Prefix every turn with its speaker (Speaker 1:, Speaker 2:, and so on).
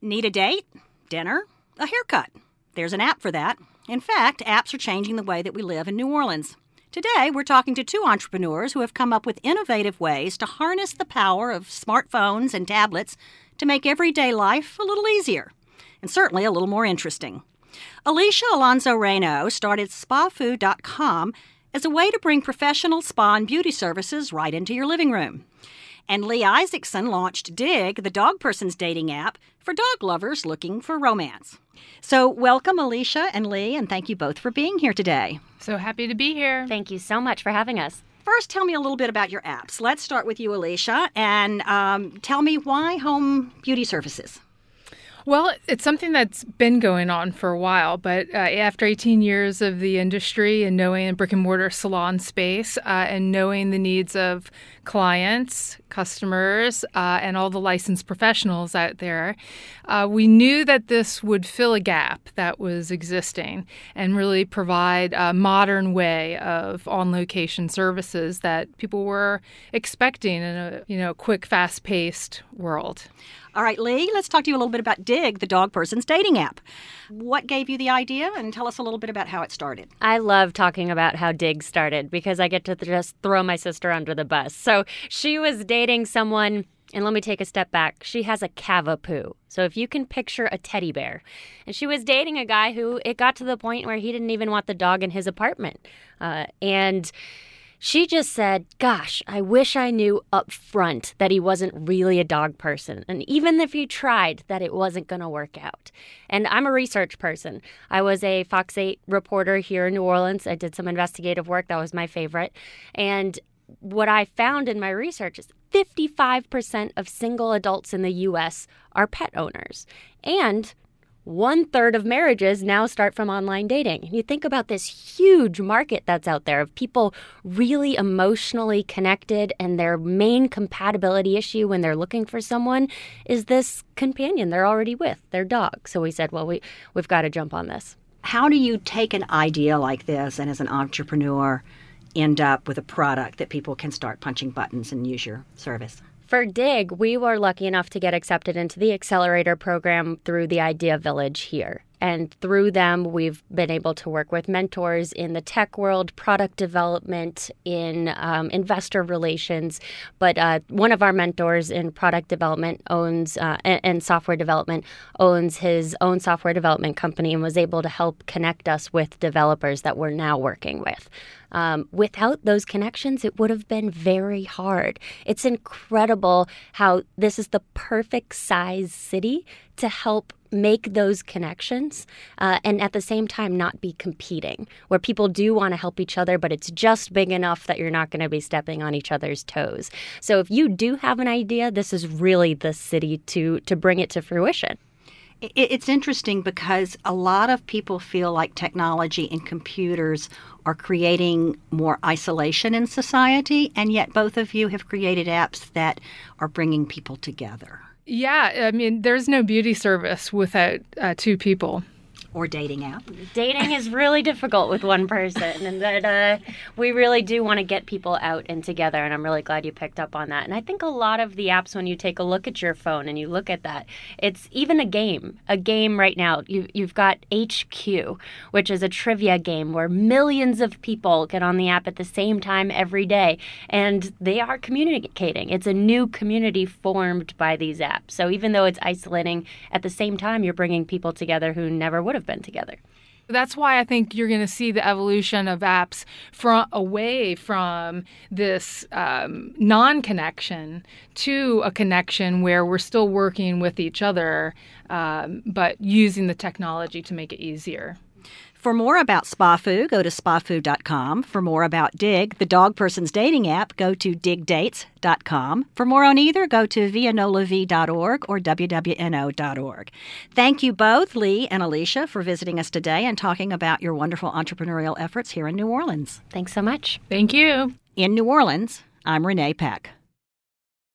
Speaker 1: Need a date, dinner, a haircut? There's an app for that. In fact, apps are changing the way that we live in New Orleans. Today, we're talking to two entrepreneurs who have come up with innovative ways to harness the power of smartphones and tablets to make everyday life a little easier and certainly a little more interesting. Alicia Alonzo-Reynaud started spafood.com as a way to bring professional spa and beauty services right into your living room. And Leigh Isaacson launched Dig, the dog person's dating app for dog lovers looking for romance. So, welcome, Alicia and Leigh, and thank you both for being here today.
Speaker 2: So happy to be here.
Speaker 3: Thank you so much for having us.
Speaker 1: First, tell me a little bit about your apps. Let's start with you, Alicia, and um, tell me why home beauty services.
Speaker 2: Well, it's something that's been going on for a while, but uh, after 18 years of the industry and knowing the brick and mortar salon space uh, and knowing the needs of clients, customers, uh, and all the licensed professionals out there, uh, we knew that this would fill a gap that was existing and really provide a modern way of on-location services that people were expecting in a you know quick, fast-paced world.
Speaker 1: All right, Leigh, let's talk to you a little bit about Dig, the dog person's dating app. What gave you the idea, and tell us a little bit about how it started?
Speaker 3: I love talking about how Dig started because I get to just throw my sister under the bus. So she was dating someone. And let me take a step back. She has a cavapoo. So if you can picture a teddy bear. And she was dating a guy who it got to the point where he didn't even want the dog in his apartment. Uh, and she just said, Gosh, I wish I knew up front that he wasn't really a dog person. And even if he tried, that it wasn't going to work out. And I'm a research person. I was a Fox 8 reporter here in New Orleans. I did some investigative work. That was my favorite. And what I found in my research is 55% of single adults in the US are pet owners. And one third of marriages now start from online dating. And you think about this huge market that's out there of people really emotionally connected, and their main compatibility issue when they're looking for someone is this companion they're already with, their dog. So we said, well, we, we've got to jump on this.
Speaker 1: How do you take an idea like this and as an entrepreneur end up with a product that people can start punching buttons and use your service?
Speaker 3: For DIG, we were lucky enough to get accepted into the accelerator program through the Idea Village here. And through them, we've been able to work with mentors in the tech world, product development, in um, investor relations. But uh, one of our mentors in product development owns uh, and, and, software development owns his own software development company and was able to help connect us with developers that we're now working with. Um, without those connections, it would have been very hard. It's incredible how this is the perfect size city to help make those connections uh, and at the same time not be competing, where people do want to help each other, but it's just big enough that you're not going to be stepping on each other's toes. So if you do have an idea, this is really the city to to bring it to fruition.
Speaker 1: It's interesting because a lot of people feel like technology and computers are creating more isolation in society, and yet both of you have created apps that are bringing people together.
Speaker 2: Yeah, I mean, there's no beauty service without uh, two people
Speaker 1: or dating app.
Speaker 3: Dating is really difficult with one person, and that uh, we really do want to get people out and together. And I'm really glad you picked up on that. And I think a lot of the apps, when you take a look at your phone and you look at that, it's even a game. A game right now. You, you've got HQ, which is a trivia game where millions of people get on the app at the same time every day, and they are communicating. It's a new community formed by these apps. So even though it's isolating, at the same time, you're bringing people together who never would have been together.
Speaker 2: That's why I think you're going to see the evolution of apps from away from this um, non-connection to a connection where we're still working with each other, um, but using the technology to make it easier.
Speaker 1: For more about SpaFood, go to spafood.com. For more about Dig, the dog person's dating app, go to digdates.com. For more on either, go to vianolavie.org or wwno.org. Thank you both, Leigh and Alicia, for visiting us today and talking about your wonderful entrepreneurial efforts here in New Orleans.
Speaker 3: Thanks so much.
Speaker 2: Thank you.
Speaker 1: In New Orleans, I'm Renée Peck.